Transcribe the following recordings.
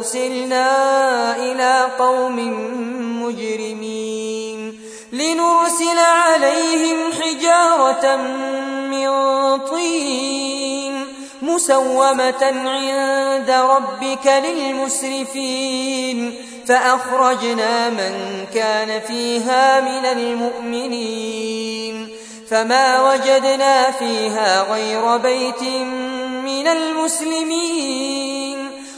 أرسلنا إلى قوم مجرمين لنرسل عليهم حجارة من طين مسومة عند ربك للمسرفين فأخرجنا من كان فيها من المؤمنين فما وجدنا فيها غير بيت من المسلمين.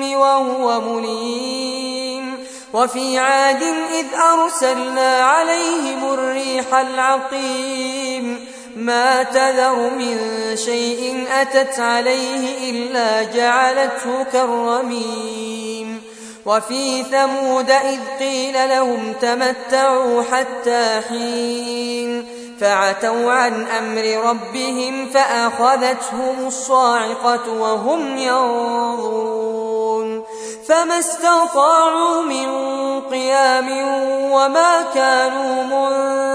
وهو مليم. وفي عاد إذ أرسلنا عليهم الريح العقيم. ما تذر من شيء أتت عليه إلا جعلته كالرميم. وفي ثمود إذ قيل لهم تمتعوا حتى حين. فعتوا عن أمر ربهم فأخذتهم الصاعقة وهم ينظرون. فما استطاعوا من قيام وما كانوا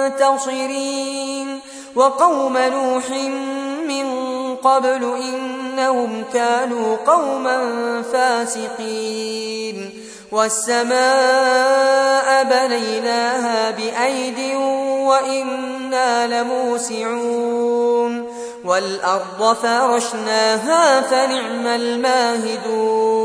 منتصرين وقوم نوح من قبل إنهم كانوا قوما فاسقين والسماء بنيناها بأيد وإنا لموسعون والأرض فرشناها فنعم الماهدون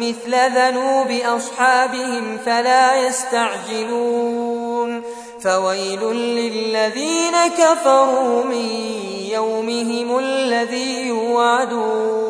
مثل ذنوب أصحابهم فلا يستعجلون. فويل للذين كفروا من يومهم الذي يوعدون.